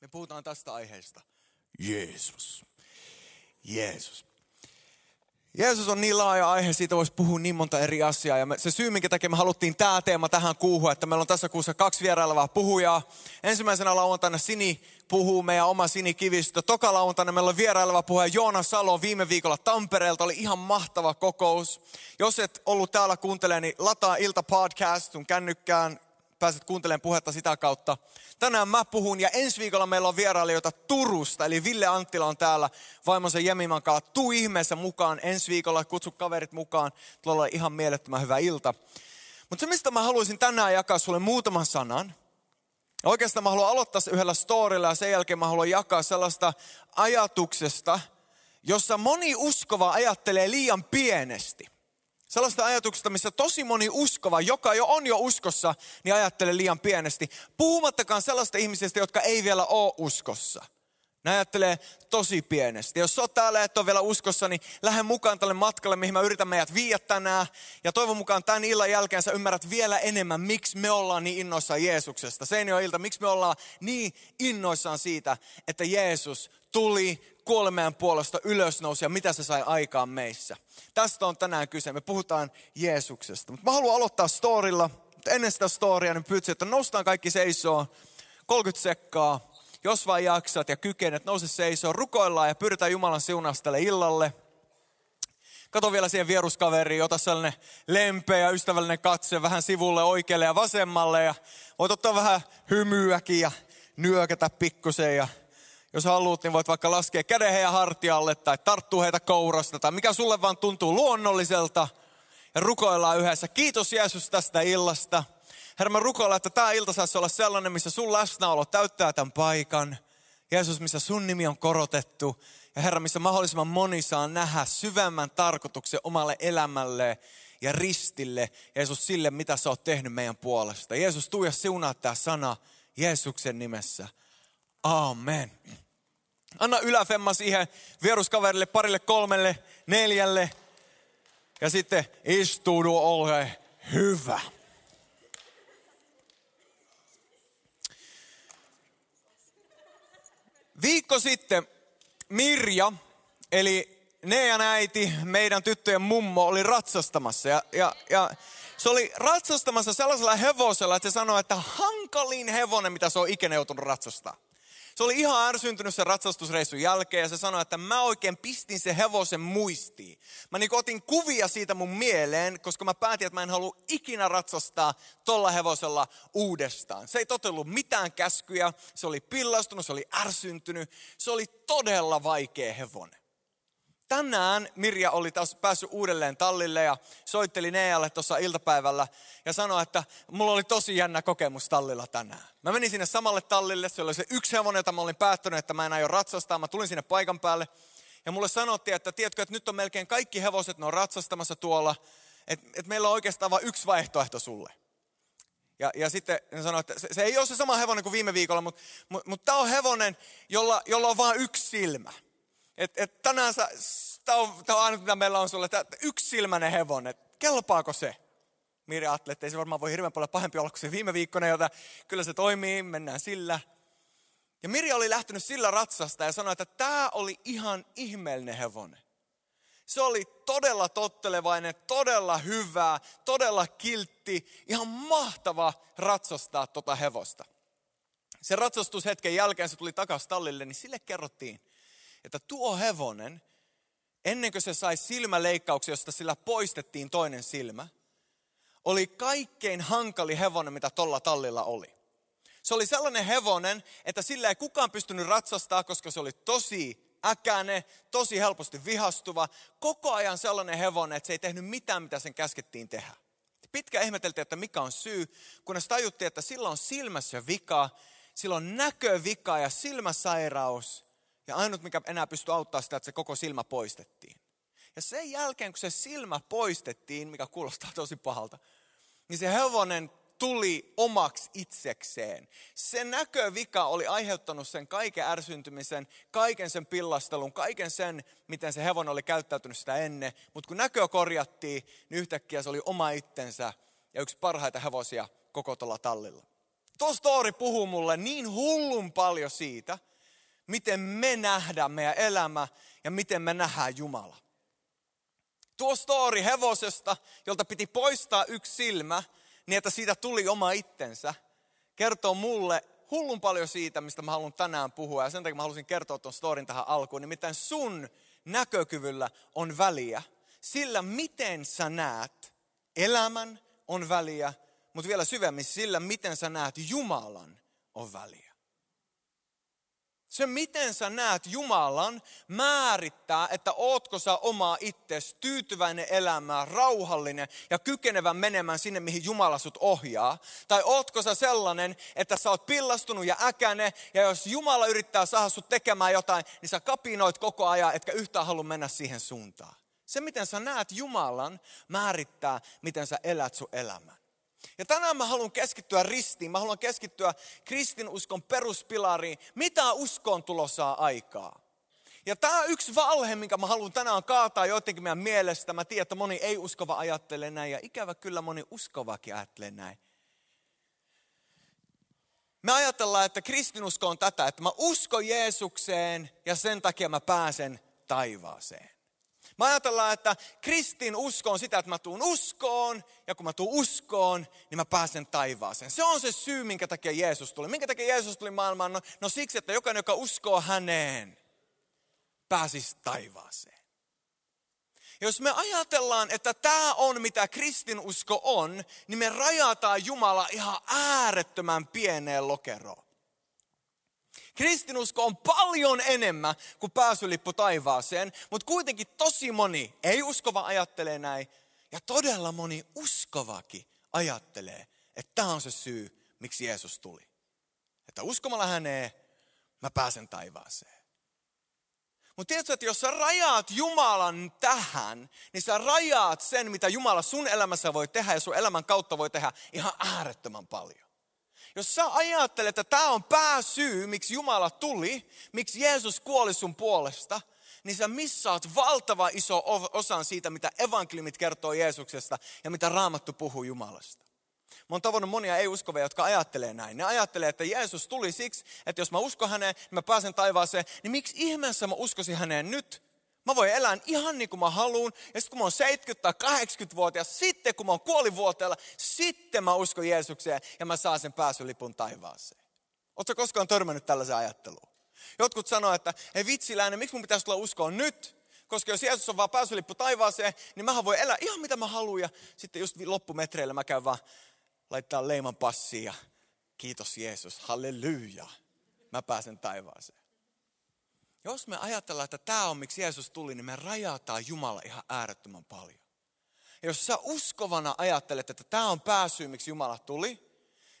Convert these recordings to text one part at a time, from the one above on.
Me puhutaan tästä aiheesta. Jeesus. Jeesus. Jeesus on niin laaja aihe, siitä voisi puhua niin monta eri asiaa. Ja me, se syy, minkä takia me haluttiin tämä teema tähän kuuhun, että meillä on tässä kuussa kaksi vierailevaa puhujaa. Ensimmäisenä lauantaina Sini puhuu meidän oma Sini Kivistö. Toka lauantaina meillä on vieraileva puhuja Joona Salo viime viikolla Tampereelta. Oli ihan mahtava kokous. Jos et ollut täällä kuuntelemaan, niin lataa Ilta Podcast sun kännykkään. Pääset kuuntelemaan puhetta sitä kautta. Tänään mä puhun ja ensi viikolla meillä on vierailijoita Turusta. Eli Ville Anttila on täällä vaimonsa Jemiman kanssa. Tuu ihmeessä mukaan ensi viikolla, kutsu kaverit mukaan. Tuolla on ihan mielettömän hyvä ilta. Mutta se, mistä mä haluaisin tänään jakaa sulle muutaman sanan, oikeastaan mä haluan aloittaa yhdellä storilla ja sen jälkeen mä haluan jakaa sellaista ajatuksesta, jossa moni uskova ajattelee liian pienesti. Sellaista ajatuksesta, missä tosi moni uskova, joka jo on jo uskossa, niin ajattelee liian pienesti. Puhumattakaan sellaista ihmisistä, jotka ei vielä ole uskossa. Ne ajattelee tosi pienesti. Jos olet täällä et ole vielä uskossa, niin lähde mukaan tälle matkalle, mihin mä yritän meidät viiä tänään. Ja toivon mukaan tämän illan jälkeen sä ymmärrät vielä enemmän, miksi me ollaan niin innoissaan Jeesuksesta. Seinio ilta, miksi me ollaan niin innoissaan siitä, että Jeesus tuli kuolemään puolesta ylösnousi ja mitä se sai aikaan meissä. Tästä on tänään kyse. Me puhutaan Jeesuksesta. Mutta mä haluan aloittaa storilla. Mutta ennen sitä storia, niin pyytsin, että noustaan kaikki seisoo. 30 sekkaa. Jos vain jaksat ja kykenet, nouse seisoo. Rukoillaan ja pyritään Jumalan siunastelle illalle. Kato vielä siihen vieruskaveriin, ota sellainen lempeä ja ystävällinen katse vähän sivulle oikealle ja vasemmalle. Ja voit ottaa vähän hymyäkin ja nyökätä pikkusen ja jos haluat, niin voit vaikka laskea käden heidän hartialle tai tarttua heitä kourasta tai mikä sulle vaan tuntuu luonnolliselta. Ja rukoillaan yhdessä. Kiitos Jeesus tästä illasta. Herra, mä rukoillaan, että tämä ilta saisi olla sellainen, missä sun läsnäolo täyttää tämän paikan. Jeesus, missä sun nimi on korotettu. Ja Herra, missä mahdollisimman moni saa nähdä syvemmän tarkoituksen omalle elämälle ja ristille. Jeesus, sille, mitä sä oot tehnyt meidän puolesta. Jeesus, tuu ja siunaa tämä sana Jeesuksen nimessä. Amen. Anna yläfemma siihen vieruskaverille, parille, kolmelle, neljälle. Ja sitten istuudu, ole hyvä. Viikko sitten Mirja, eli Nean äiti, meidän tyttöjen mummo, oli ratsastamassa. Ja, ja, ja se oli ratsastamassa sellaisella hevosella, että se sanoi, että hankalin hevonen, mitä se on ikinä joutunut ratsastaa. Se oli ihan ärsyntynyt sen ratsastusreissun jälkeen ja se sanoi, että mä oikein pistin se hevosen muistiin. Mä niin otin kuvia siitä mun mieleen, koska mä päätin, että mä en halua ikinä ratsastaa tolla hevosella uudestaan. Se ei totellut mitään käskyjä, se oli pillastunut, se oli ärsyntynyt, se oli todella vaikea hevonen tänään Mirja oli taas päässyt uudelleen tallille ja soitteli Nealle tuossa iltapäivällä ja sanoi, että mulla oli tosi jännä kokemus tallilla tänään. Mä menin sinne samalle tallille, se oli se yksi hevonen, jota mä olin päättänyt, että mä en aio ratsastaa. Mä tulin sinne paikan päälle ja mulle sanottiin, että tiedätkö, että nyt on melkein kaikki hevoset, ne on ratsastamassa tuolla, että, että meillä on oikeastaan vain yksi vaihtoehto sulle. Ja, ja sitten ne sanoi, että se, se ei ole se sama hevonen kuin viime viikolla, mutta, mutta, mutta tämä on hevonen, jolla, jolla on vain yksi silmä. Et, et tänään tämä on, on aina mitä meillä on sulle, että silmäinen hevonen, kelpaako se? Mirja ajatteli, että ei se varmaan voi hirveän paljon pahempi olla kuin se viime viikkona, jota kyllä se toimii, mennään sillä. Ja Mirja oli lähtenyt sillä ratsasta ja sanoi, että tämä oli ihan ihmeellinen hevonen. Se oli todella tottelevainen, todella hyvä, todella kiltti, ihan mahtava ratsastaa tota hevosta. Sen ratsastushetken jälkeen se tuli takaisin tallille, niin sille kerrottiin, että tuo hevonen, ennen kuin se sai silmäleikkauksia, josta sillä poistettiin toinen silmä, oli kaikkein hankali hevonen, mitä tolla tallilla oli. Se oli sellainen hevonen, että sillä ei kukaan pystynyt ratsastaa, koska se oli tosi äkäne, tosi helposti vihastuva. Koko ajan sellainen hevonen, että se ei tehnyt mitään, mitä sen käskettiin tehdä. Pitkä ihmeteltiin, että mikä on syy, kunnes tajuttiin, että sillä on silmässä vika, sillä on näkövika ja silmäsairaus. Ja ainut, mikä enää pystyi auttaa sitä, että se koko silmä poistettiin. Ja sen jälkeen, kun se silmä poistettiin, mikä kuulostaa tosi pahalta, niin se hevonen tuli omaksi itsekseen. Se näkövika oli aiheuttanut sen kaiken ärsyntymisen, kaiken sen pillastelun, kaiken sen, miten se hevonen oli käyttäytynyt sitä ennen. Mutta kun näkö korjattiin, niin yhtäkkiä se oli oma itsensä ja yksi parhaita hevosia koko tuolla tallilla. Tuo story puhuu mulle niin hullun paljon siitä, miten me nähdään meidän elämä ja miten me nähdään Jumala. Tuo story hevosesta, jolta piti poistaa yksi silmä, niin että siitä tuli oma itsensä, kertoo mulle hullun paljon siitä, mistä mä haluan tänään puhua. Ja sen takia mä halusin kertoa tuon storin tähän alkuun. Nimittäin sun näkökyvyllä on väliä. Sillä miten sä näet elämän on väliä, mutta vielä syvemmin sillä miten sä näet Jumalan on väliä. Se, miten sä näet Jumalan, määrittää, että ootko sä oma itsesi tyytyväinen elämään, rauhallinen ja kykenevä menemään sinne, mihin Jumala sut ohjaa. Tai ootko sä sellainen, että sä oot pillastunut ja äkäne, ja jos Jumala yrittää saada sut tekemään jotain, niin sä kapinoit koko ajan, etkä yhtään halua mennä siihen suuntaan. Se, miten sä näet Jumalan, määrittää, miten sä elät sun elämän. Ja tänään mä haluan keskittyä ristiin, mä haluan keskittyä kristinuskon peruspilariin. Mitä uskoon tulo saa aikaa? Ja tämä on yksi valhe, minkä mä haluan tänään kaataa jotenkin meidän mielestä. Mä tiedän, että moni ei uskova ajattele näin ja ikävä kyllä moni uskovakin ajattelee näin. Me ajatellaan, että kristinusko on tätä, että mä uskon Jeesukseen ja sen takia mä pääsen taivaaseen. Mä ajatellaan, että kristin usko on sitä, että mä tuun uskoon, ja kun mä tuun uskoon, niin mä pääsen taivaaseen. Se on se syy, minkä takia Jeesus tuli. Minkä takia Jeesus tuli maailmaan? No, no siksi, että jokainen, joka uskoo häneen, pääsisi taivaaseen. Jos me ajatellaan, että tämä on mitä kristinusko on, niin me rajataan Jumala ihan äärettömän pieneen lokeroon. Kristinusko on paljon enemmän kuin pääsylippu taivaaseen, mutta kuitenkin tosi moni ei uskova ajattelee näin. Ja todella moni uskovakin ajattelee, että tämä on se syy, miksi Jeesus tuli. Että uskomalla häneen mä pääsen taivaaseen. Mutta tiedätkö, että jos sä rajaat Jumalan tähän, niin sä rajaat sen, mitä Jumala sun elämässä voi tehdä ja sun elämän kautta voi tehdä ihan äärettömän paljon. Jos sä ajattelet, että tämä on pääsyy, miksi Jumala tuli, miksi Jeesus kuoli sun puolesta, niin sä missaat valtava iso osan siitä, mitä evankeliumit kertoo Jeesuksesta ja mitä Raamattu puhuu Jumalasta. Mä oon tavannut monia ei-uskovia, jotka ajattelee näin. Ne ajattelee, että Jeesus tuli siksi, että jos mä uskon häneen, niin mä pääsen taivaaseen. Niin miksi ihmeessä mä uskoisin häneen nyt? Mä voin elää ihan niin kuin mä haluan. Ja sitten kun mä oon 70 tai 80-vuotias, sitten kun mä oon kuolivuoteella, sitten mä uskon Jeesukseen ja mä saan sen pääsylipun taivaaseen. Oletko koskaan törmännyt tällaiseen ajatteluun? Jotkut sanoo, että ei vitsiläinen, miksi mun pitäisi tulla uskoa nyt? Koska jos Jeesus on vaan pääsylippu taivaaseen, niin mä voin elää ihan mitä mä haluan. Ja sitten just loppumetreillä mä käyn vaan laittaa leiman passiin ja kiitos Jeesus, halleluja. Mä pääsen taivaaseen. Jos me ajatellaan, että tämä on miksi Jeesus tuli, niin me rajataan Jumala ihan äärettömän paljon. Ja jos sä uskovana ajattelet, että tämä on pääsy, miksi Jumala tuli,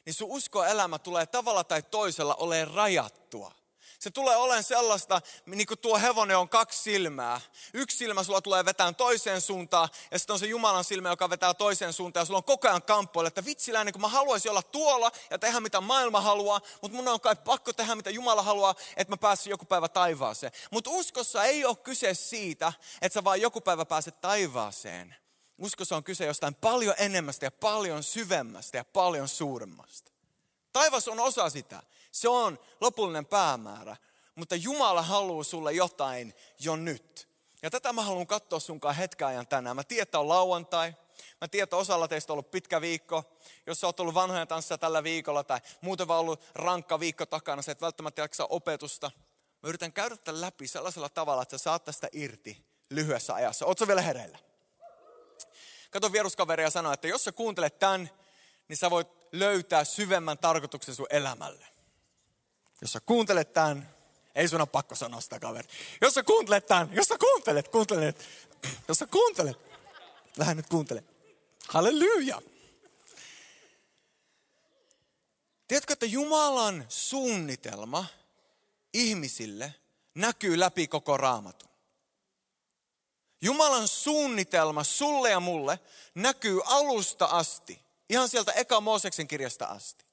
niin sun uskoelämä tulee tavalla tai toisella olemaan rajattua. Se tulee olemaan sellaista, niin kuin tuo hevonen on kaksi silmää. Yksi silmä sulla tulee vetään toiseen suuntaan, ja sitten on se Jumalan silmä, joka vetää toiseen suuntaan, ja sulla on koko ajan kamppoilla, että vitsiläinen, kun mä haluaisin olla tuolla ja tehdä mitä maailma haluaa, mutta mun on kai pakko tehdä mitä Jumala haluaa, että mä pääsen joku päivä taivaaseen. Mutta uskossa ei ole kyse siitä, että sä vaan joku päivä pääset taivaaseen. Uskossa on kyse jostain paljon enemmästä ja paljon syvemmästä ja paljon suuremmasta. Taivas on osa sitä. Se on lopullinen päämäärä. Mutta Jumala haluaa sulle jotain jo nyt. Ja tätä mä haluan katsoa sunkaan hetken ajan tänään. Mä tiedän, että on lauantai. Mä tiedän, että osalla teistä on ollut pitkä viikko. Jos sä oot ollut vanhojen tanssissa tällä viikolla tai muuten vaan ollut rankka viikko takana, sä et välttämättä jaksa opetusta. Mä yritän käydä tämän läpi sellaisella tavalla, että sä saat tästä irti lyhyessä ajassa. Ootko vielä hereillä? Kato vieruskaveria ja sano, että jos sä kuuntelet tämän, niin sä voit löytää syvemmän tarkoituksen sun elämälle. Jos sä kuuntelet tämän, ei sun ole pakko sanoa sitä kaveri. Jos sä kuuntelet tämän, jos sä kuuntelet, kuuntelet, jos sä kuuntelet, lähde nyt kuuntele. Halleluja. Tiedätkö, että Jumalan suunnitelma ihmisille näkyy läpi koko raamatun. Jumalan suunnitelma sulle ja mulle näkyy alusta asti, ihan sieltä Eka Mooseksen kirjasta asti.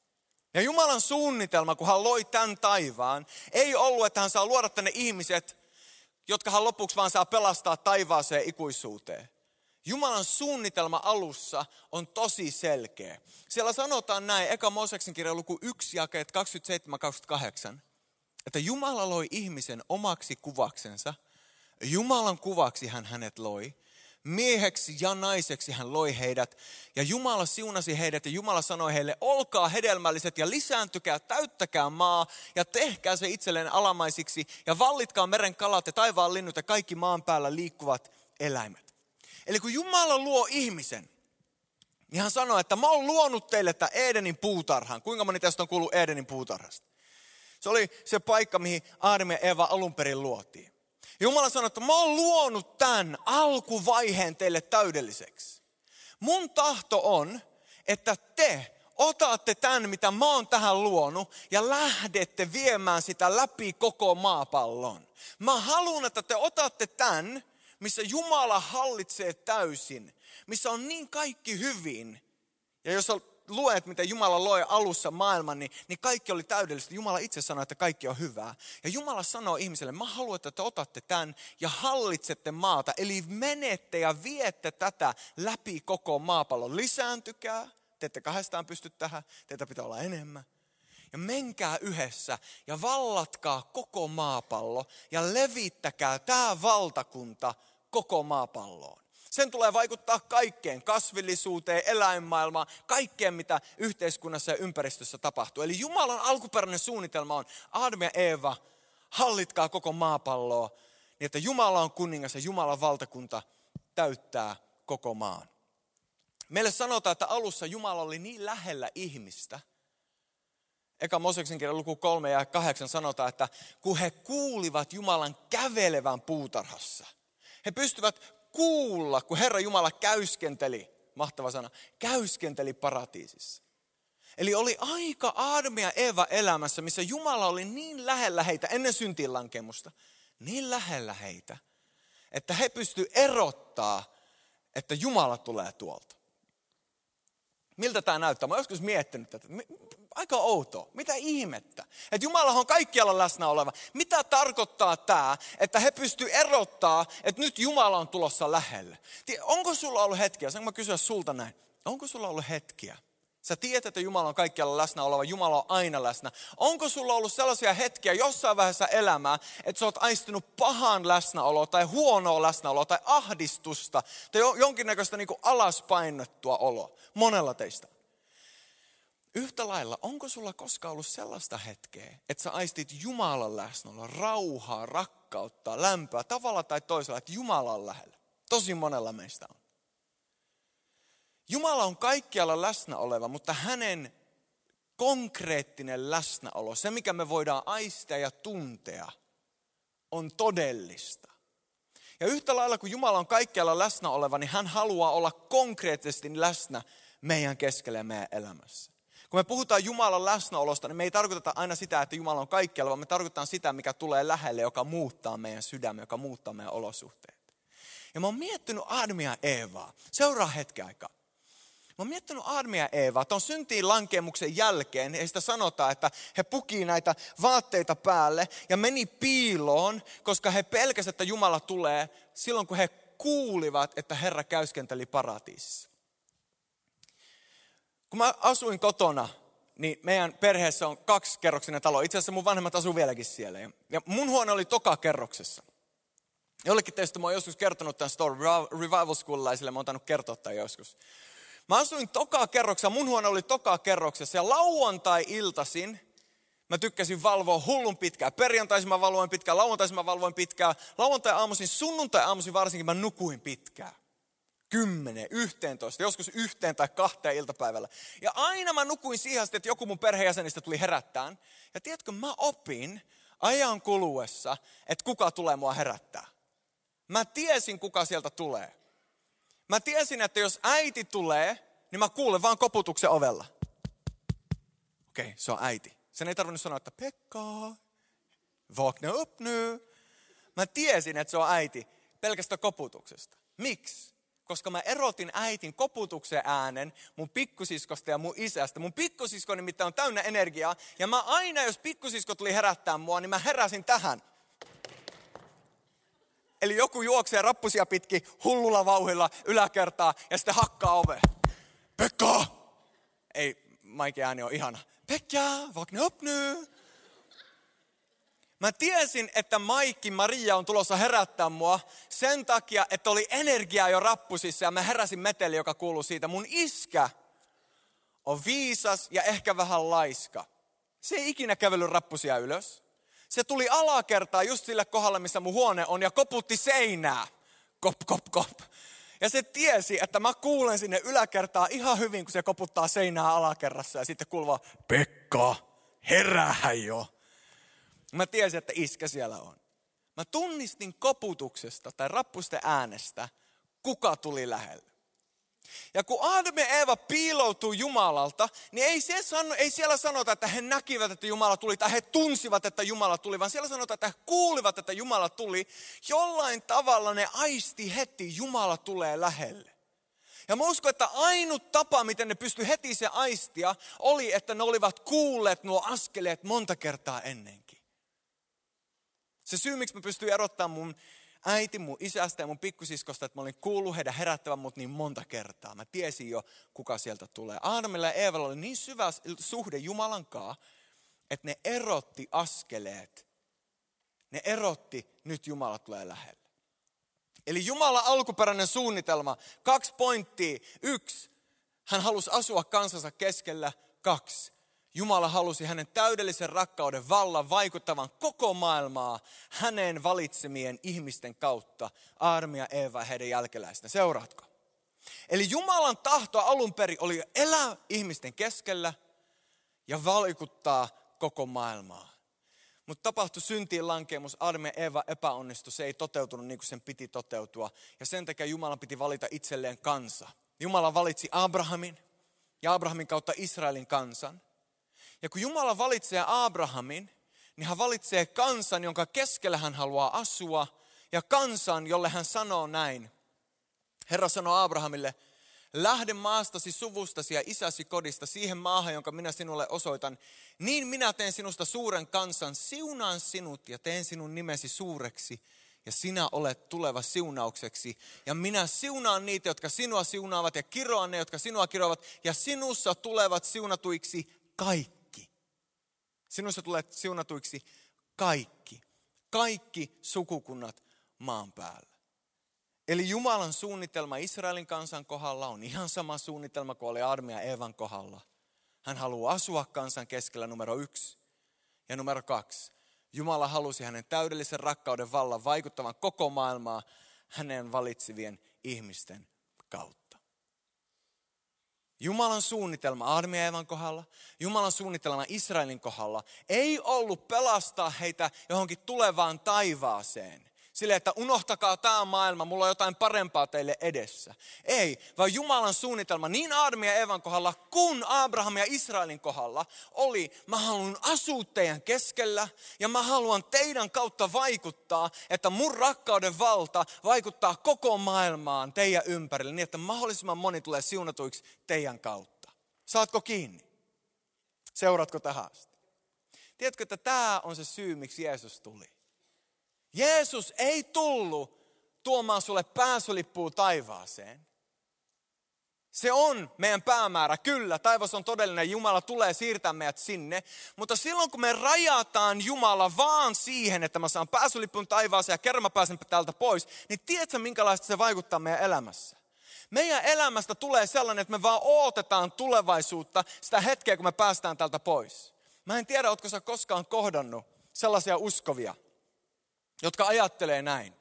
Ja Jumalan suunnitelma, kun hän loi tämän taivaan, ei ollut, että hän saa luoda tänne ihmiset, jotka hän lopuksi vaan saa pelastaa taivaaseen ikuisuuteen. Jumalan suunnitelma alussa on tosi selkeä. Siellä sanotaan näin, eka Mooseksen kirjan luku 1, jakeet 27-28, että Jumala loi ihmisen omaksi kuvaksensa. Jumalan kuvaksi hän hänet loi. Mieheksi ja naiseksi hän loi heidät. Ja Jumala siunasi heidät ja Jumala sanoi heille, olkaa hedelmälliset ja lisääntykää, täyttäkää maa ja tehkää se itselleen alamaisiksi. Ja vallitkaa meren kalat ja taivaan linnut ja kaikki maan päällä liikkuvat eläimet. Eli kun Jumala luo ihmisen, niin hän sanoi, että mä oon luonut teille että Edenin puutarhan. Kuinka moni tästä on kuullut Edenin puutarhasta? Se oli se paikka, mihin Aadam ja Eva alun perin luotiin. Jumala sanoi, että mä oon luonut tämän alkuvaiheen teille täydelliseksi. Mun tahto on, että te otatte tämän, mitä mä oon tähän luonut, ja lähdette viemään sitä läpi koko maapallon. Mä haluan, että te otatte tämän, missä Jumala hallitsee täysin, missä on niin kaikki hyvin. Ja jos luet, mitä Jumala loi alussa maailman, niin, niin kaikki oli täydellistä. Jumala itse sanoi, että kaikki on hyvää. Ja Jumala sanoo ihmiselle, mä haluan, että te otatte tämän ja hallitsette maata. Eli menette ja viette tätä läpi koko maapallon. Lisääntykää, te ette kahdestaan pysty tähän, teitä pitää olla enemmän. Ja menkää yhdessä ja vallatkaa koko maapallo ja levittäkää tämä valtakunta koko maapalloon. Sen tulee vaikuttaa kaikkeen, kasvillisuuteen, eläinmaailmaan, kaikkeen mitä yhteiskunnassa ja ympäristössä tapahtuu. Eli Jumalan alkuperäinen suunnitelma on, Adam ja Eeva, hallitkaa koko maapalloa, niin että Jumala on kuningas ja Jumalan valtakunta täyttää koko maan. Meille sanotaan, että alussa Jumala oli niin lähellä ihmistä. Eka Moseksen kirjan luku 3 ja 8 sanotaan, että kun he kuulivat Jumalan kävelevän puutarhassa, he pystyvät kuulla, kun Herra Jumala käyskenteli, mahtava sana, käyskenteli paratiisissa. Eli oli aika ja Eva elämässä, missä Jumala oli niin lähellä heitä ennen syntiinlankemusta, niin lähellä heitä, että he pysty erottaa, että Jumala tulee tuolta. Miltä tämä näyttää? Mä joskus miettinyt tätä. Aika outoa. Mitä ihmettä? Että Jumala on kaikkialla läsnä oleva. Mitä tarkoittaa tämä, että he pystyy erottaa, että nyt Jumala on tulossa lähelle? Onko sulla ollut hetkiä, saanko mä kysyä sulta näin, onko sulla ollut hetkiä, Sä tiedät, että Jumala on kaikkialla läsnä oleva, Jumala on aina läsnä. Onko sulla ollut sellaisia hetkiä jossain vaiheessa elämää, että sä oot aistunut pahan läsnäoloa tai huonoa läsnäoloa tai ahdistusta tai jonkinnäköistä niin alaspainettua oloa? Monella teistä. Yhtä lailla, onko sulla koskaan ollut sellaista hetkeä, että sä aistit Jumalan läsnäoloa, rauhaa, rakkautta, lämpöä, tavalla tai toisella, että Jumala on lähellä? Tosi monella meistä on. Jumala on kaikkialla läsnä oleva, mutta hänen konkreettinen läsnäolo, se mikä me voidaan aistia ja tuntea, on todellista. Ja yhtä lailla kuin Jumala on kaikkialla läsnä oleva, niin hän haluaa olla konkreettisesti läsnä meidän keskellä meidän elämässä. Kun me puhutaan Jumalan läsnäolosta, niin me ei tarkoiteta aina sitä, että Jumala on kaikkialla, vaan me tarkoitetaan sitä, mikä tulee lähelle, joka muuttaa meidän sydämme, joka muuttaa meidän olosuhteet. Ja mä oon miettinyt Admia ja Eevaa. Seuraa hetki aikaa. Mä oon miettinyt Aadmia ja Eeva, että on syntiin lankemuksen jälkeen, heistä sanotaan, että he puki näitä vaatteita päälle ja meni piiloon, koska he pelkäsivät, että Jumala tulee silloin, kun he kuulivat, että Herra käyskenteli paratiisissa. Kun mä asuin kotona, niin meidän perheessä on kaksi kerroksinen talo. Itse asiassa mun vanhemmat asuu vieläkin siellä. Ja mun huone oli toka kerroksessa. Jollekin teistä mä oon joskus kertonut tämän story, Revival School-laisille, mä oon tainnut kertoa tämän joskus. Mä asuin toka kerroksessa, mun huone oli toka kerroksessa ja lauantai-iltasin mä tykkäsin valvoa hullun pitkään. Perjantaisin mä valvoin pitkään, lauantaisin mä valvoin pitkään. Lauantai-aamuisin, sunnuntai-aamuisin varsinkin mä nukuin pitkään. Kymmenen, yhteentoista, joskus yhteen tai kahteen iltapäivällä. Ja aina mä nukuin siihen asti, että joku mun perheenjäsenistä tuli herättään. Ja tiedätkö, mä opin ajan kuluessa, että kuka tulee mua herättää. Mä tiesin, kuka sieltä tulee. Mä tiesin, että jos äiti tulee, niin mä kuulen vaan koputuksen ovella. Okei, okay, se on äiti. Sen ei tarvinnut sanoa, että Pekka, vakna upp nu. Mä tiesin, että se on äiti pelkästä koputuksesta. Miksi? Koska mä erotin äitin koputuksen äänen mun pikkusiskosta ja mun isästä. Mun pikkusisko nimittäin on täynnä energiaa. Ja mä aina, jos pikkusisko tuli herättää mua, niin mä heräsin tähän. Eli joku juoksee rappusia pitki hullulla vauhilla yläkertaa ja sitten hakkaa ove. Pekka! Ei, Maike ääni on ihana. Pekka, vakna upp! Mä tiesin, että Maikki Maria on tulossa herättää mua sen takia, että oli energiaa jo rappusissa ja mä heräsin meteli, joka kuuluu siitä. Mun iskä on viisas ja ehkä vähän laiska. Se ei ikinä kävellyt rappusia ylös. Se tuli alakertaa just sille kohdalle, missä mun huone on ja koputti seinää. Kop, kop, kop. Ja se tiesi, että mä kuulen sinne yläkertaa ihan hyvin, kun se koputtaa seinää alakerrassa ja sitten kuuluu Pekka, herää jo. Mä tiesin, että iskä siellä on. Mä tunnistin koputuksesta tai rappusten äänestä, kuka tuli lähelle. Ja kun Adam ja Eeva piiloutuu Jumalalta, niin ei, se sano, ei siellä sanota, että he näkivät, että Jumala tuli, tai he tunsivat, että Jumala tuli, vaan siellä sanotaan, että he kuulivat, että Jumala tuli. Jollain tavalla ne aisti heti, Jumala tulee lähelle. Ja mä uskon, että ainut tapa, miten ne pysty heti se aistia, oli, että ne olivat kuulleet nuo askeleet monta kertaa ennenkin. Se syy, miksi mä pystyin erottamaan mun äiti, mun isästä ja mun pikkusiskosta, että mä olin kuullut heidän herättävän mut niin monta kertaa. Mä tiesin jo, kuka sieltä tulee. Aadamilla ja Eevalla oli niin syvä suhde Jumalan kanssa, että ne erotti askeleet. Ne erotti, nyt Jumala tulee lähelle. Eli Jumala alkuperäinen suunnitelma, kaksi pointtia. Yksi, hän halusi asua kansansa keskellä. Kaksi, Jumala halusi hänen täydellisen rakkauden vallan vaikuttavan koko maailmaa hänen valitsemien ihmisten kautta, Aarmi ja Eeva heidän jälkeläisten. Seuraatko? Eli Jumalan tahto alun perin oli elää ihmisten keskellä ja vaikuttaa koko maailmaa. Mutta tapahtui syntiin lankeemus, Aarmi ja Eeva epäonnistui, se ei toteutunut niin kuin sen piti toteutua. Ja sen takia Jumalan piti valita itselleen kansa. Jumala valitsi Abrahamin ja Abrahamin kautta Israelin kansan. Ja kun Jumala valitsee Abrahamin, niin hän valitsee kansan, jonka keskellä hän haluaa asua, ja kansan, jolle hän sanoo näin. Herra sanoo Abrahamille, lähde maastasi, suvustasi ja isäsi kodista siihen maahan, jonka minä sinulle osoitan. Niin minä teen sinusta suuren kansan, siunaan sinut ja teen sinun nimesi suureksi. Ja sinä olet tuleva siunaukseksi. Ja minä siunaan niitä, jotka sinua siunaavat ja kiroan ne, jotka sinua kiroavat. Ja sinussa tulevat siunatuiksi kaikki Sinusta tulee siunatuiksi kaikki, kaikki sukukunnat maan päällä. Eli Jumalan suunnitelma Israelin kansan kohdalla on ihan sama suunnitelma kuin oli armia Evan kohdalla. Hän haluaa asua kansan keskellä numero yksi. Ja numero kaksi, Jumala halusi hänen täydellisen rakkauden vallan vaikuttavan koko maailmaa hänen valitsevien ihmisten kautta. Jumalan suunnitelma Aadam ja Evan kohdalla, Jumalan suunnitelma Israelin kohdalla ei ollut pelastaa heitä johonkin tulevaan taivaaseen. Sille, että unohtakaa tämä maailma, mulla on jotain parempaa teille edessä. Ei, vaan Jumalan suunnitelma niin Aadam ja Evan kohdalla kuin Abraham ja Israelin kohdalla oli, mä haluan asua teidän keskellä ja mä haluan teidän kautta vaikuttaa, että mun rakkauden valta vaikuttaa koko maailmaan teidän ympärille niin, että mahdollisimman moni tulee siunatuiksi teidän kautta. Saatko kiinni? Seuraatko tähän asti? Tiedätkö, että tämä on se syy, miksi Jeesus tuli? Jeesus ei tullut tuomaan sulle pääsylippua taivaaseen. Se on meidän päämäärä, kyllä, taivas on todellinen, Jumala tulee siirtää meidät sinne. Mutta silloin kun me rajataan Jumala vaan siihen, että mä saan pääsylipun taivaaseen ja kerran mä pääsen täältä pois, niin tiedätkö minkälaista se vaikuttaa meidän elämässä? Meidän elämästä tulee sellainen, että me vaan odotetaan tulevaisuutta, sitä hetkeä kun me päästään täältä pois. Mä en tiedä, ootko sä koskaan kohdannut sellaisia uskovia, jotka ajattelee näin.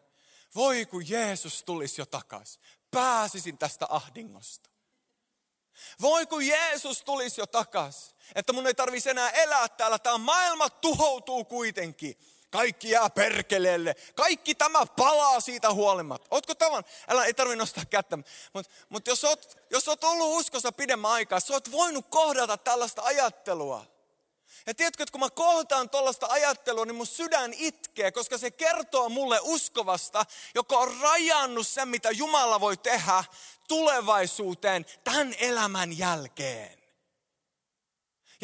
Voi kun Jeesus tulisi jo takaisin. Pääsisin tästä ahdingosta. Voi kun Jeesus tulisi jo takaisin. Että mun ei tarvitsisi enää elää täällä. Tämä maailma tuhoutuu kuitenkin. Kaikki jää perkeleelle. Kaikki tämä palaa siitä huolimatta. Ootko tavan? Älä, ei tarvitse nostaa kättä. Mutta mut jos, oot, jos oot ollut uskossa pidemmän aikaa, sä oot voinut kohdata tällaista ajattelua. Ja tiedätkö, että kun mä kohtaan tuollaista ajattelua, niin mun sydän itkee, koska se kertoo mulle uskovasta, joka on rajannut sen, mitä Jumala voi tehdä tulevaisuuteen tämän elämän jälkeen.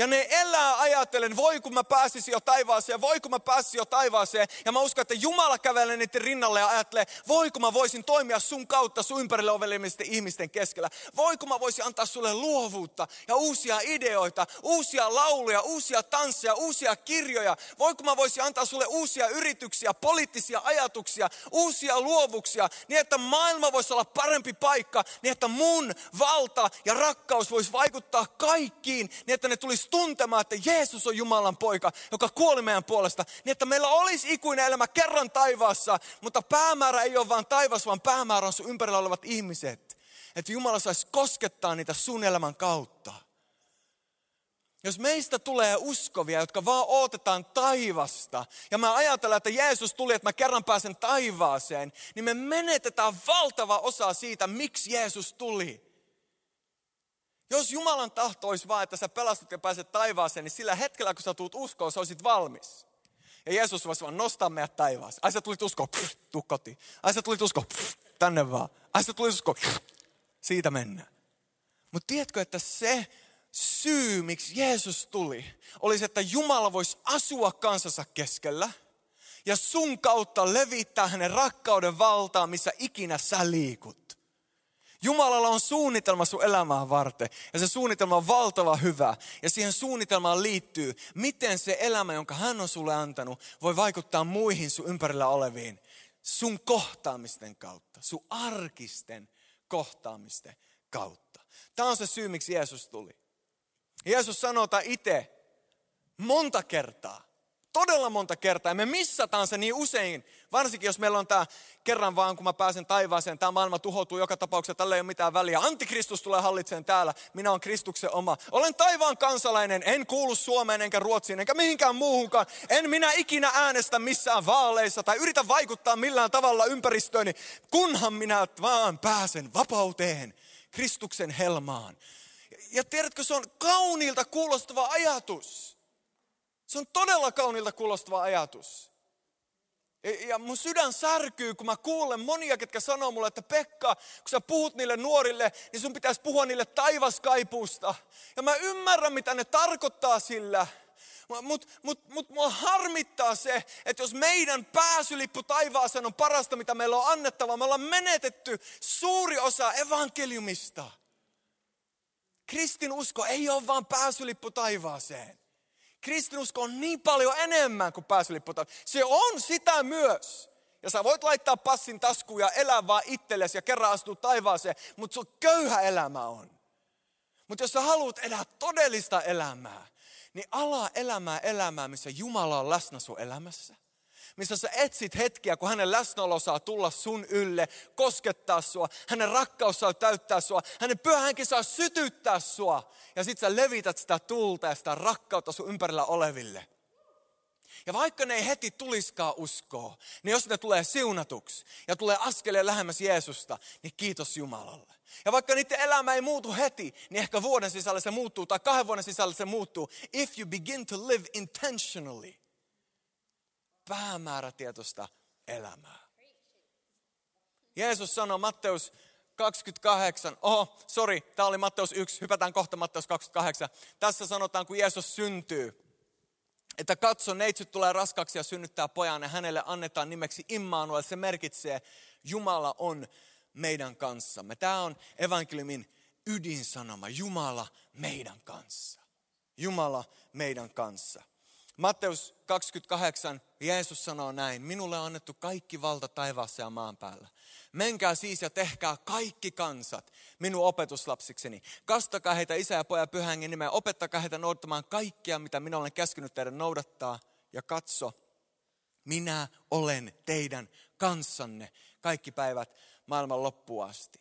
Ja ne elää ajatellen, voi kun mä pääsisin jo taivaaseen, voi kun mä pääsisin jo taivaaseen. Ja mä uskon, että Jumala kävelee niiden rinnalle ja ajattelee, voi kun mä voisin toimia sun kautta sun ympärille ovelimisten ihmisten keskellä. Voi kun mä voisin antaa sulle luovuutta ja uusia ideoita, uusia lauluja, uusia tansseja, uusia kirjoja. Voi kun mä voisin antaa sulle uusia yrityksiä, poliittisia ajatuksia, uusia luovuksia, niin että maailma voisi olla parempi paikka, niin että mun valta ja rakkaus voisi vaikuttaa kaikkiin, niin että ne tulisi tuntemaan, että Jeesus on Jumalan poika, joka kuoli meidän puolesta, niin että meillä olisi ikuinen elämä kerran taivaassa, mutta päämäärä ei ole vain taivas, vaan päämäärä on sun ympärillä olevat ihmiset. Että Jumala saisi koskettaa niitä sun elämän kautta. Jos meistä tulee uskovia, jotka vaan odotetaan taivasta, ja mä ajatellaan, että Jeesus tuli, että mä kerran pääsen taivaaseen, niin me menetetään valtava osa siitä, miksi Jeesus tuli. Jos Jumalan tahto olisi vaan, että sä pelastut ja pääset taivaaseen, niin sillä hetkellä, kun sä tulet uskoon, sä olisit valmis. Ja Jeesus voisi vaan nostaa meidät taivaaseen. Ai sä tulit uskoon, pff, tuu kotiin. Ai sä tulit uskoon, pff, tänne vaan. Ai sä tulit uskoon, pff, siitä mennään. Mutta tiedätkö, että se syy, miksi Jeesus tuli, olisi, että Jumala voisi asua kansansa keskellä ja sun kautta levittää hänen rakkauden valtaa, missä ikinä sä liikut. Jumalalla on suunnitelma sun elämää varten. Ja se suunnitelma on valtava hyvä. Ja siihen suunnitelmaan liittyy, miten se elämä, jonka hän on sulle antanut, voi vaikuttaa muihin sun ympärillä oleviin. Sun kohtaamisten kautta, sun arkisten kohtaamisten kautta. Tämä on se syy, miksi Jeesus tuli. Jeesus sanoo itse monta kertaa todella monta kertaa. Ja me missataan se niin usein, varsinkin jos meillä on tämä kerran vaan, kun mä pääsen taivaaseen, tämä maailma tuhoutuu joka tapauksessa, tällä ei ole mitään väliä. Antikristus tulee hallitseen täällä, minä olen Kristuksen oma. Olen taivaan kansalainen, en kuulu Suomeen enkä Ruotsiin enkä mihinkään muuhunkaan. En minä ikinä äänestä missään vaaleissa tai yritä vaikuttaa millään tavalla ympäristööni, kunhan minä vaan pääsen vapauteen, Kristuksen helmaan. Ja tiedätkö, se on kauniilta kuulostava ajatus. Se on todella kaunilta kuulostava ajatus. Ja mun sydän särkyy, kun mä kuulen monia, ketkä sanoo mulle, että Pekka, kun sä puhut niille nuorille, niin sun pitäisi puhua niille taivaskaipuusta. Ja mä ymmärrän, mitä ne tarkoittaa sillä. Mutta mut, mut mua harmittaa se, että jos meidän pääsylippu taivaaseen on parasta, mitä meillä on annettava, me ollaan menetetty suuri osa evankeliumista. Kristinusko ei ole vaan pääsylippu taivaaseen. Kristinusko on niin paljon enemmän kuin pääsylippu. Se on sitä myös. Ja sä voit laittaa passin taskuun ja elää vaan itsellesi ja kerran astua taivaaseen, mutta sun köyhä elämä on. Mutta jos sä haluat elää todellista elämää, niin ala elämää elämää, missä Jumala on läsnä sun elämässä missä sä etsit hetkiä, kun hänen läsnäolo saa tulla sun ylle, koskettaa sua. Hänen rakkaus saa täyttää sua. Hänen pyhänkin saa sytyttää sua. Ja sit sä levität sitä tulta ja sitä rakkautta sun ympärillä oleville. Ja vaikka ne ei heti tuliskaan uskoa, niin jos ne tulee siunatuksi ja tulee askeleen lähemmäs Jeesusta, niin kiitos Jumalalle. Ja vaikka niiden elämä ei muutu heti, niin ehkä vuoden sisällä se muuttuu tai kahden vuoden sisällä se muuttuu. If you begin to live intentionally päämäärätietoista elämää. Jeesus sanoi Matteus 28, oho, sorry, tämä oli Matteus 1, hypätään kohta Matteus 28. Tässä sanotaan, kun Jeesus syntyy, että katso, neitsyt tulee raskaksi ja synnyttää pojan ja hänelle annetaan nimeksi Immanuel. Se merkitsee, Jumala on meidän kanssamme. Tämä on evankeliumin ydinsanoma, Jumala meidän kanssa. Jumala meidän kanssa. Matteus 28, Jeesus sanoo näin, minulle on annettu kaikki valta taivaassa ja maan päällä. Menkää siis ja tehkää kaikki kansat minun opetuslapsikseni. Kastakaa heitä isä ja poja pyhän nimeä, opettakaa heitä noudattamaan kaikkia, mitä minä olen käskynyt teidän noudattaa. Ja katso, minä olen teidän kanssanne kaikki päivät maailman loppuun asti.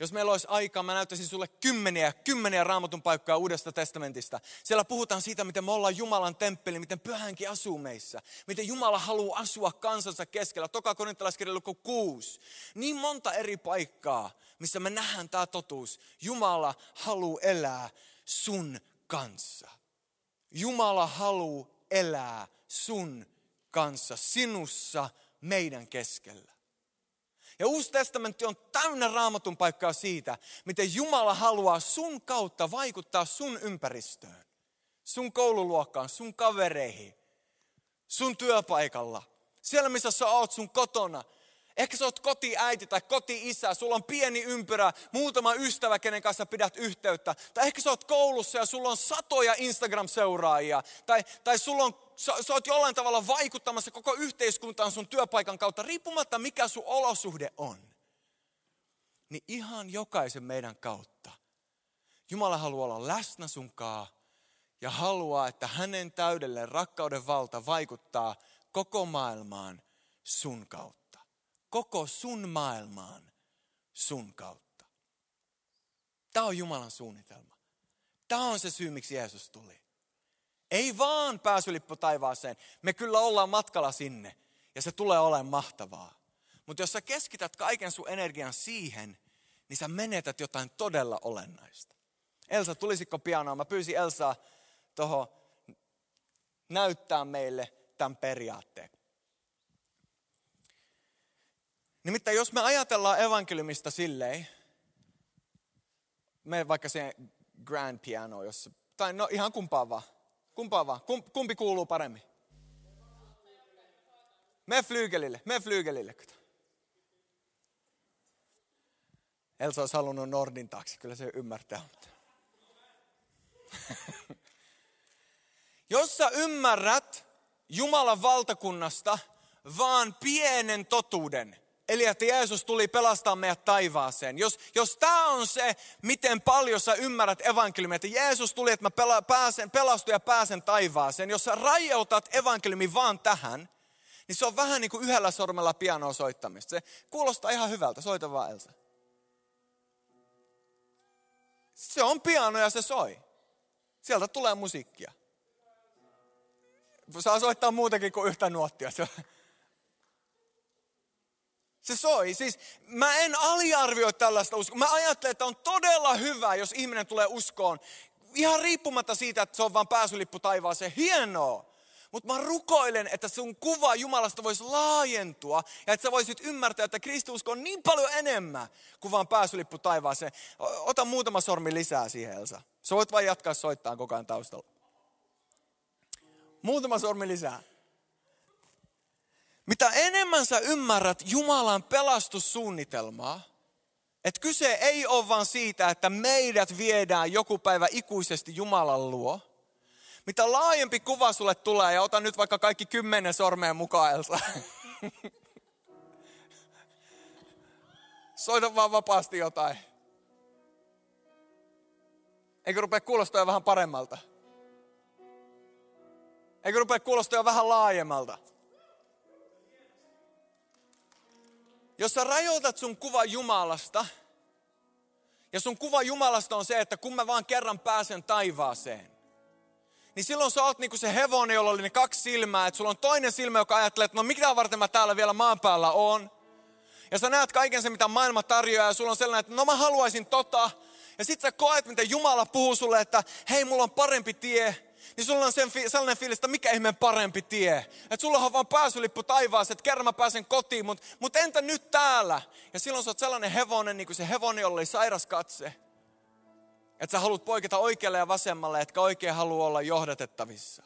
Jos meillä olisi aikaa, mä näyttäisin sulle kymmeniä, kymmeniä raamatun paikkoja Uudesta testamentista. Siellä puhutaan siitä, miten me ollaan Jumalan temppeli, miten pyhänkin asuu meissä. Miten Jumala haluaa asua kansansa keskellä. Toka korintalaiskirja luku 6. Niin monta eri paikkaa, missä me nähdään tämä totuus. Jumala haluaa elää sun kanssa. Jumala haluaa elää sun kanssa, sinussa, meidän keskellä. Ja Uusi testamentti on täynnä raamatun paikkaa siitä, miten Jumala haluaa sun kautta vaikuttaa sun ympäristöön. sun koululuokkaan, sun kavereihin, sun työpaikalla, siellä missä sä oot sun kotona. Ehkä sä oot kotiäiti tai koti-isä, sulla on pieni ympyrä, muutama ystävä, kenen kanssa pidät yhteyttä. Tai ehkä sä oot koulussa ja sulla on satoja Instagram-seuraajia. Tai, tai sulla on, sä, sä oot jollain tavalla vaikuttamassa koko yhteiskuntaan sun työpaikan kautta, riippumatta mikä sun olosuhde on. Niin ihan jokaisen meidän kautta Jumala haluaa olla läsnä sunkaa ja haluaa, että hänen täydelle rakkauden valta vaikuttaa koko maailmaan sun kautta. Koko sun maailmaan sun kautta. Tämä on Jumalan suunnitelma. Tämä on se syy, miksi Jeesus tuli. Ei vaan pääsylippu taivaaseen. Me kyllä ollaan matkalla sinne ja se tulee olemaan mahtavaa. Mutta jos sä keskität kaiken sun energian siihen, niin sä menetät jotain todella olennaista. Elsa, tulisiko pianoa? Mä pyysin Elsaa tuohon näyttää meille tämän periaatteen. Nimittäin jos me ajatellaan evankeliumista silleen, me vaikka se grand piano, jos, tai no ihan kumpaa vaan. Kumpaa vaan. Kumpi kuuluu paremmin? Me flygelille, me flygelille. Elsa olisi halunnut Nordin taakse, kyllä se ymmärtää. Jos sä ymmärrät Jumalan valtakunnasta vaan pienen totuuden, eli että Jeesus tuli pelastaa meidät taivaaseen. Jos, jos tämä on se, miten paljon sä ymmärrät evankeliumia, että Jeesus tuli, että mä pela, pääsen, pelastun ja pääsen taivaaseen. Jos sä rajoitat evankeliumi vaan tähän, niin se on vähän niin kuin yhdellä sormella pianoa soittamista. Se kuulostaa ihan hyvältä, soita vaan Elsa. Se on piano ja se soi. Sieltä tulee musiikkia. Saa soittaa muutakin kuin yhtä nuottia. Se, soi. Siis mä en aliarvioi tällaista uskoa. Mä ajattelen, että on todella hyvä, jos ihminen tulee uskoon. Ihan riippumatta siitä, että se on vain pääsylippu taivaaseen. Hienoa. Mutta mä rukoilen, että sun kuva Jumalasta voisi laajentua ja että sä voisit ymmärtää, että Kristus on niin paljon enemmän kuin vaan pääsylippu taivaaseen. Ota muutama sormi lisää siihen, Elsa. Sä voit vain jatkaa soittaa koko ajan taustalla. Muutama sormi lisää. Mitä enemmän sä ymmärrät Jumalan pelastussuunnitelmaa, että kyse ei ole vaan siitä, että meidät viedään joku päivä ikuisesti Jumalan luo. Mitä laajempi kuva sulle tulee, ja ota nyt vaikka kaikki kymmenen sormeen mukaan, Elsa. Soita vaan vapaasti jotain. Eikö rupea kuulostaa vähän paremmalta? Eikö rupea kuulostaa vähän laajemmalta? Jos sä rajoitat sun kuva Jumalasta, ja sun kuva Jumalasta on se, että kun mä vaan kerran pääsen taivaaseen, niin silloin sä oot niinku se hevonen, jolla oli ne kaksi silmää, että sulla on toinen silmä, joka ajattelee, että no mitä varten mä täällä vielä maan päällä on. Ja sä näet kaiken sen, mitä maailma tarjoaa, ja sulla on sellainen, että no mä haluaisin tota. Ja sit sä koet, miten Jumala puhuu sulle, että hei, mulla on parempi tie niin sulla on sen, sellainen fiilis, että mikä ihmeen parempi tie. Että sulla on vaan pääsylippu taivaaseen, että kerran mä pääsen kotiin, mutta mut entä nyt täällä? Ja silloin sä oot sellainen hevonen, niin kuin se jolla oli sairas katse. Että sä haluat poiketa oikealle ja vasemmalle, etkä oikein halua olla johdatettavissa.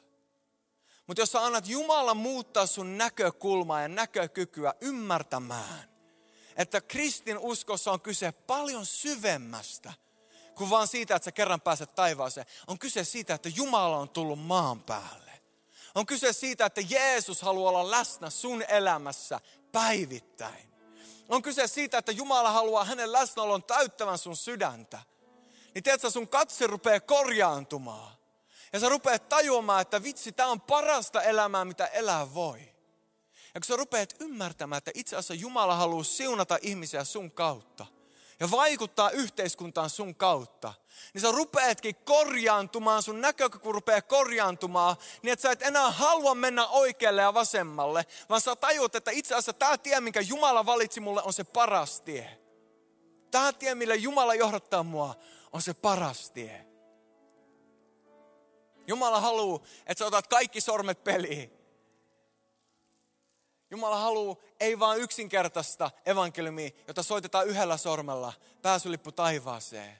Mutta jos sä annat Jumala muuttaa sun näkökulmaa ja näkökykyä ymmärtämään, että kristin uskossa on kyse paljon syvemmästä – kuin vaan siitä, että sä kerran pääset taivaaseen. On kyse siitä, että Jumala on tullut maan päälle. On kyse siitä, että Jeesus haluaa olla läsnä sun elämässä päivittäin. On kyse siitä, että Jumala haluaa hänen läsnäolon täyttävän sun sydäntä. Niin tiedätkö, sun katse rupeaa korjaantumaan. Ja sä rupeat tajuamaan, että vitsi, tämä on parasta elämää, mitä elää voi. Ja kun sä rupeat ymmärtämään, että itse asiassa Jumala haluaa siunata ihmisiä sun kautta, ja vaikuttaa yhteiskuntaan sun kautta, niin sä rupeatkin korjaantumaan, sun näkökyky rupeaa korjaantumaan, niin että sä et enää halua mennä oikealle ja vasemmalle, vaan sä tajut, että itse asiassa tämä tie, minkä Jumala valitsi mulle, on se paras tie. Tämä tie, millä Jumala johdattaa mua, on se paras tie. Jumala haluaa, että sä otat kaikki sormet peliin Jumala haluaa ei vaan yksinkertaista evankeliumia, jota soitetaan yhdellä sormella, pääsylippu taivaaseen.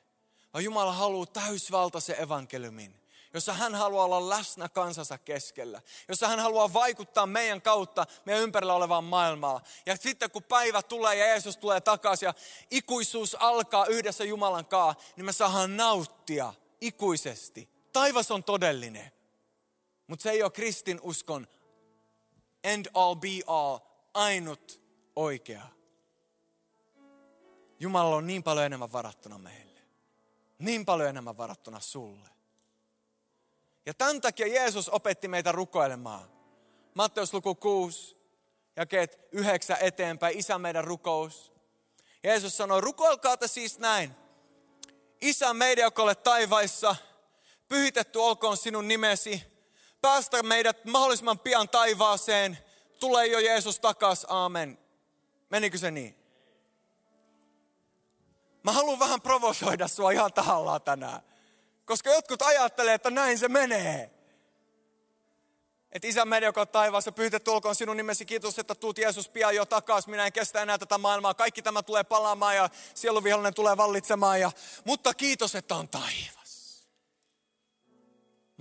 Vaan Jumala haluaa täysvaltaisen evankeliumin, jossa hän haluaa olla läsnä kansansa keskellä, jossa hän haluaa vaikuttaa meidän kautta meidän ympärillä olevaan maailmaan. Ja sitten kun päivä tulee ja Jeesus tulee takaisin ja ikuisuus alkaa yhdessä Jumalan kanssa, niin me saadaan nauttia ikuisesti. Taivas on todellinen, mutta se ei ole kristin uskon end all be all, ainut oikea. Jumalalla on niin paljon enemmän varattuna meille. Niin paljon enemmän varattuna sulle. Ja tämän takia Jeesus opetti meitä rukoilemaan. Matteus luku 6, jakeet 9 eteenpäin, Isä meidän rukous. Jeesus sanoi, rukoilkaa te siis näin. Isä meidän, joka olet taivaissa, pyhitetty olkoon sinun nimesi. Päästä meidät mahdollisimman pian taivaaseen. Tule jo Jeesus takas, aamen. Menikö se niin? Mä haluan vähän provosoida sua ihan tahallaan tänään. Koska jotkut ajattelee, että näin se menee. Että isä meidän, joka on taivaassa, pyhitetty olkoon sinun nimesi. Kiitos, että tuut Jeesus pian jo takaisin. Minä en kestä enää tätä maailmaa. Kaikki tämä tulee palaamaan ja sieluvihollinen tulee vallitsemaan. Ja... Mutta kiitos, että on taivas.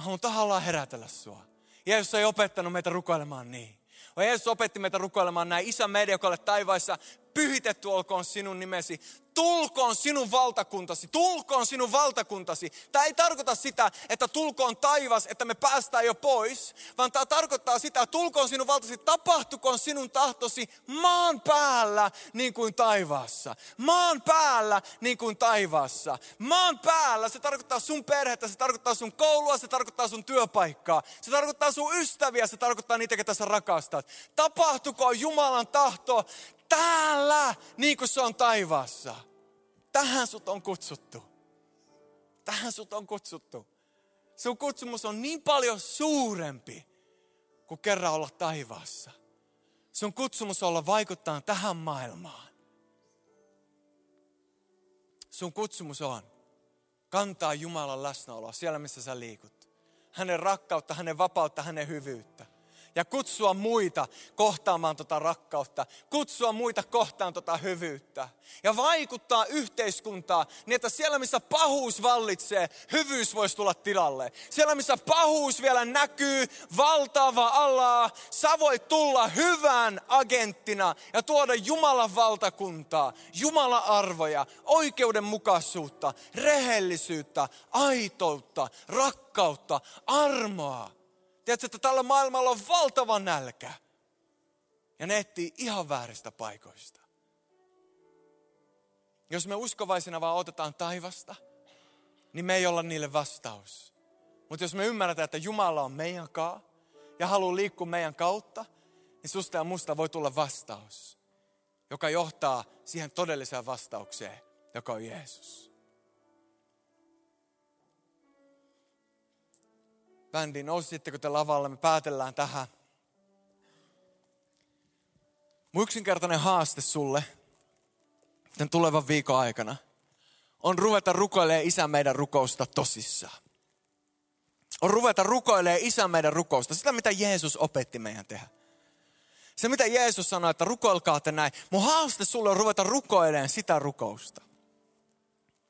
Mä haluan tahallaan herätellä sua. Jeesus ei opettanut meitä rukoilemaan niin. Vaan Jeesus opetti meitä rukoilemaan näin. Isä meidän, joka olet taivaissa, pyhitetty olkoon sinun nimesi tulkoon sinun valtakuntasi, tulkoon sinun valtakuntasi. Tämä ei tarkoita sitä, että tulkoon taivas, että me päästään jo pois, vaan tämä tarkoittaa sitä, että tulkoon sinun valtasi, tapahtukoon sinun tahtosi maan päällä niin kuin taivaassa. Maan päällä niin kuin taivaassa. Maan päällä se tarkoittaa sun perhettä, se tarkoittaa sun koulua, se tarkoittaa sun työpaikkaa, se tarkoittaa sun ystäviä, se tarkoittaa niitä, ketä sä rakastat. Tapahtukoon Jumalan tahto täällä, niin kuin se on taivaassa. Tähän sut on kutsuttu. Tähän sut on kutsuttu. Sun kutsumus on niin paljon suurempi kuin kerran olla taivaassa. Sun kutsumus olla vaikuttaa tähän maailmaan. Sun kutsumus on kantaa Jumalan läsnäoloa siellä, missä sä liikut. Hänen rakkautta, hänen vapautta, hänen hyvyyttä ja kutsua muita kohtaamaan tota rakkautta, kutsua muita kohtaan tota hyvyyttä. Ja vaikuttaa yhteiskuntaa niin, että siellä missä pahuus vallitsee, hyvyys voisi tulla tilalle. Siellä missä pahuus vielä näkyy, valtava alaa, sä voit tulla hyvän agenttina ja tuoda Jumalan valtakuntaa, Jumalan arvoja, oikeudenmukaisuutta, rehellisyyttä, aitoutta, rakkautta, armoa Tiedätkö, että tällä maailmalla on valtava nälkä. Ja ne etsii ihan vääristä paikoista. Jos me uskovaisina vaan otetaan taivasta, niin me ei olla niille vastaus. Mutta jos me ymmärretään, että Jumala on meidän kaa ja haluaa liikkua meidän kautta, niin susta ja musta voi tulla vastaus, joka johtaa siihen todelliseen vastaukseen, joka on Jeesus. Bändi, nousisitteko te lavalle? Me päätellään tähän. Mun yksinkertainen haaste sulle tämän tulevan viikon aikana on ruveta rukoilemaan isän meidän rukousta tosissaan. On ruveta rukoilemaan isän meidän rukousta, sitä mitä Jeesus opetti meidän tehdä. Se mitä Jeesus sanoi, että rukoilkaa te näin. Mun haaste sulle on ruveta rukoilemaan sitä rukousta.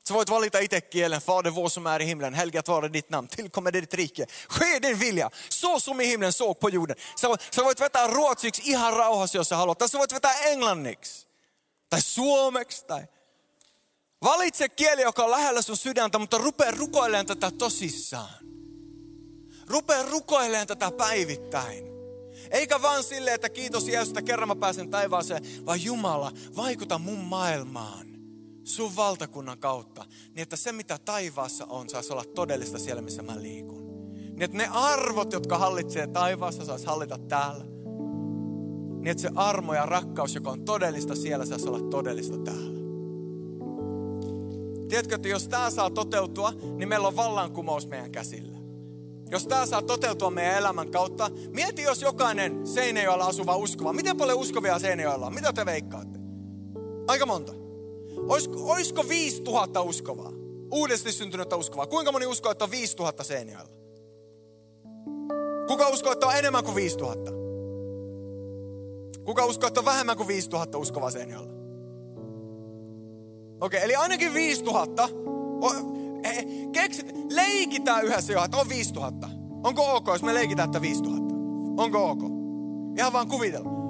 Sä voit valita itse kielen, Fader vår som är i himlen, helgat vare ditt namn, tillkommer ditt rike. Ske din vilja, så som i himlen, så på jorden. Sä, sä voit vetää ruotsiksi ihan rauhassa, jos sä haluat. Tai sä voit vetää englanniksi. Tai suomeksi. Tai... Valitse kieli, joka on lähellä sun sydäntä, mutta rupea rukoilemaan tätä tosissaan. Rupea rukoilemaan tätä päivittäin. Eikä vaan silleen, että kiitos Jeesus, että kerran mä pääsen taivaaseen, vaan Jumala, vaikuta mun maailmaan sun valtakunnan kautta, niin että se mitä taivaassa on, saisi olla todellista siellä, missä mä liikun. Niin että ne arvot, jotka hallitsee taivaassa, saisi hallita täällä. Niin että se armo ja rakkaus, joka on todellista siellä, saisi olla todellista täällä. Tiedätkö, että jos tämä saa toteutua, niin meillä on vallankumous meidän käsillä. Jos tämä saa toteutua meidän elämän kautta, mieti jos jokainen Seinäjoella asuva uskova. Miten paljon uskovia Seinäjoella on? Mitä te veikkaatte? Aika monta. Olisiko, olisiko 5000 uskovaa? Uudesti syntynyttä uskovaa. Kuinka moni uskoo, että on 5000 Seinäjoella? Kuka uskoo, että on enemmän kuin 5000? Kuka uskoo, että on vähemmän kuin 5000 uskovaa Seinäjoella? Okei, okay, eli ainakin 5000. Ei, keksit, leikitään yhdessä jo, että on 5000. Onko ok, jos me leikitään, että 5000? Onko ok? Ihan vaan kuvitella.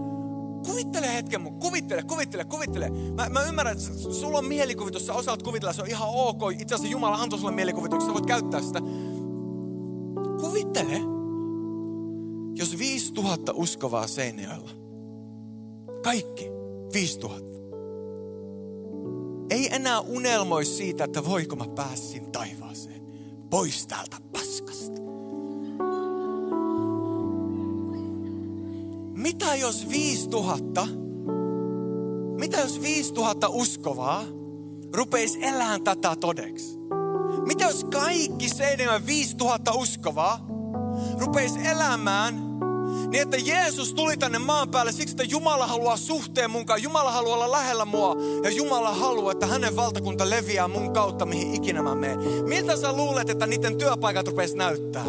Kuvittele hetken mun, kuvittele, kuvittele, kuvittele. Mä, mä ymmärrän, että sulla on mielikuvitus, sä osaat kuvitella, se on ihan ok. Itse asiassa Jumala antoi sulle mielikuvituksen, sä voit käyttää sitä. Kuvittele, jos 5000 uskovaa Seinäjoella. Kaikki 5000. Ei enää unelmoi siitä, että voiko mä pääsin taivaaseen. Pois täältä paskasta. Mitä jos 5000, mitä jos 5000 uskovaa rupeisi elämään tätä todeksi? Mitä jos kaikki 5000 uskovaa rupeisi elämään niin, että Jeesus tuli tänne maan päälle siksi, että Jumala haluaa suhteen mukaan. Jumala haluaa olla lähellä mua. Ja Jumala haluaa, että hänen valtakunta leviää mun kautta, mihin ikinä mä menen. Miltä sä luulet, että niiden työpaikat rupeisi näyttää?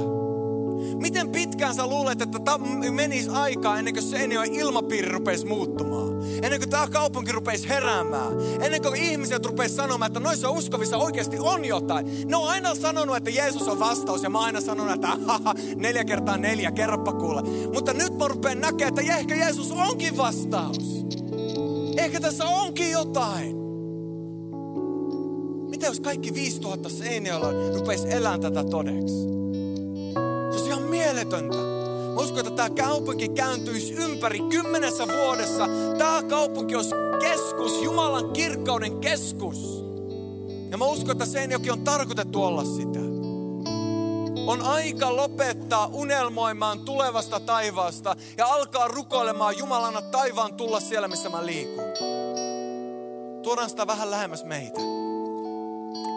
Miten pitkään sä luulet, että tämä menisi aikaa ennen kuin Seinäjoen ilmapiiri rupeisi muuttumaan? Ennen kuin tämä kaupunki rupeisi heräämään? Ennen kuin ihmiset rupeisi sanomaan, että noissa uskovissa oikeasti on jotain? Ne on aina sanonut, että Jeesus on vastaus ja mä oon aina sanonut, että haha, neljä kertaa neljä, kerropa kuule. Mutta nyt mä rupean näkemään, että ehkä Jeesus onkin vastaus. Ehkä tässä onkin jotain. Mitä jos kaikki 5000 Seinäjoella rupeisi elämään tätä todeksi? Mieletöntä. Mä uskon, että tämä kaupunki kääntyisi ympäri kymmenessä vuodessa. Tämä kaupunki olisi keskus, Jumalan kirkkauden keskus. Ja mä uskon, että Seinäjoki on tarkoitettu olla sitä. On aika lopettaa unelmoimaan tulevasta taivaasta ja alkaa rukoilemaan Jumalana taivaan tulla siellä, missä mä liikun. Tuodaan sitä vähän lähemmäs meitä.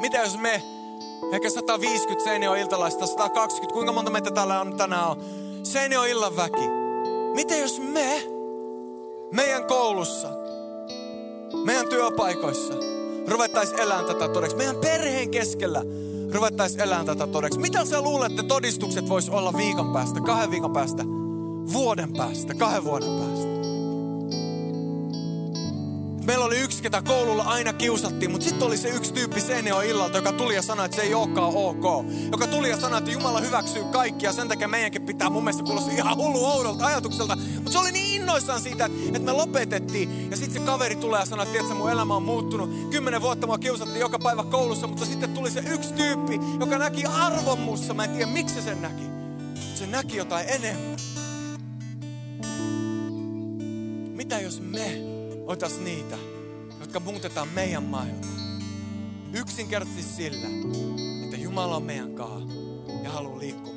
Mitä jos me Ehkä 150 Seinio iltalaista, 120, kuinka monta meitä täällä on tänään on. Illan väki. Miten jos me, meidän koulussa, meidän työpaikoissa, ruvettaisiin elämään tätä todeksi. Meidän perheen keskellä ruvettaisiin elämään tätä todeksi. Mitä sä luulet, että todistukset vois olla viikon päästä, kahden viikon päästä, vuoden päästä, kahden vuoden päästä? Meillä oli yksi, ketä koululla aina kiusattiin, mutta sitten oli se yksi tyyppi Seineo illalta, joka tuli ja sanoi, että se ei olekaan ok. Joka tuli ja sanoi, että Jumala hyväksyy kaikki ja sen takia meidänkin pitää mun mielestä kuulostaa ihan hullu oudolta ajatukselta. Mutta se oli niin innoissaan siitä, että me lopetettiin. Ja sitten se kaveri tulee ja sanoi, että mun elämä on muuttunut. Kymmenen vuotta mua kiusattiin joka päivä koulussa, mutta sitten tuli se yksi tyyppi, joka näki arvon mussa. Mä en tiedä, miksi se sen näki. Se näki jotain enemmän. Mitä jos me Otas niitä, jotka muutetaan meidän maailmaa. Yksinkertaisesti sillä, että Jumala on meidän kanssa ja haluaa liikkua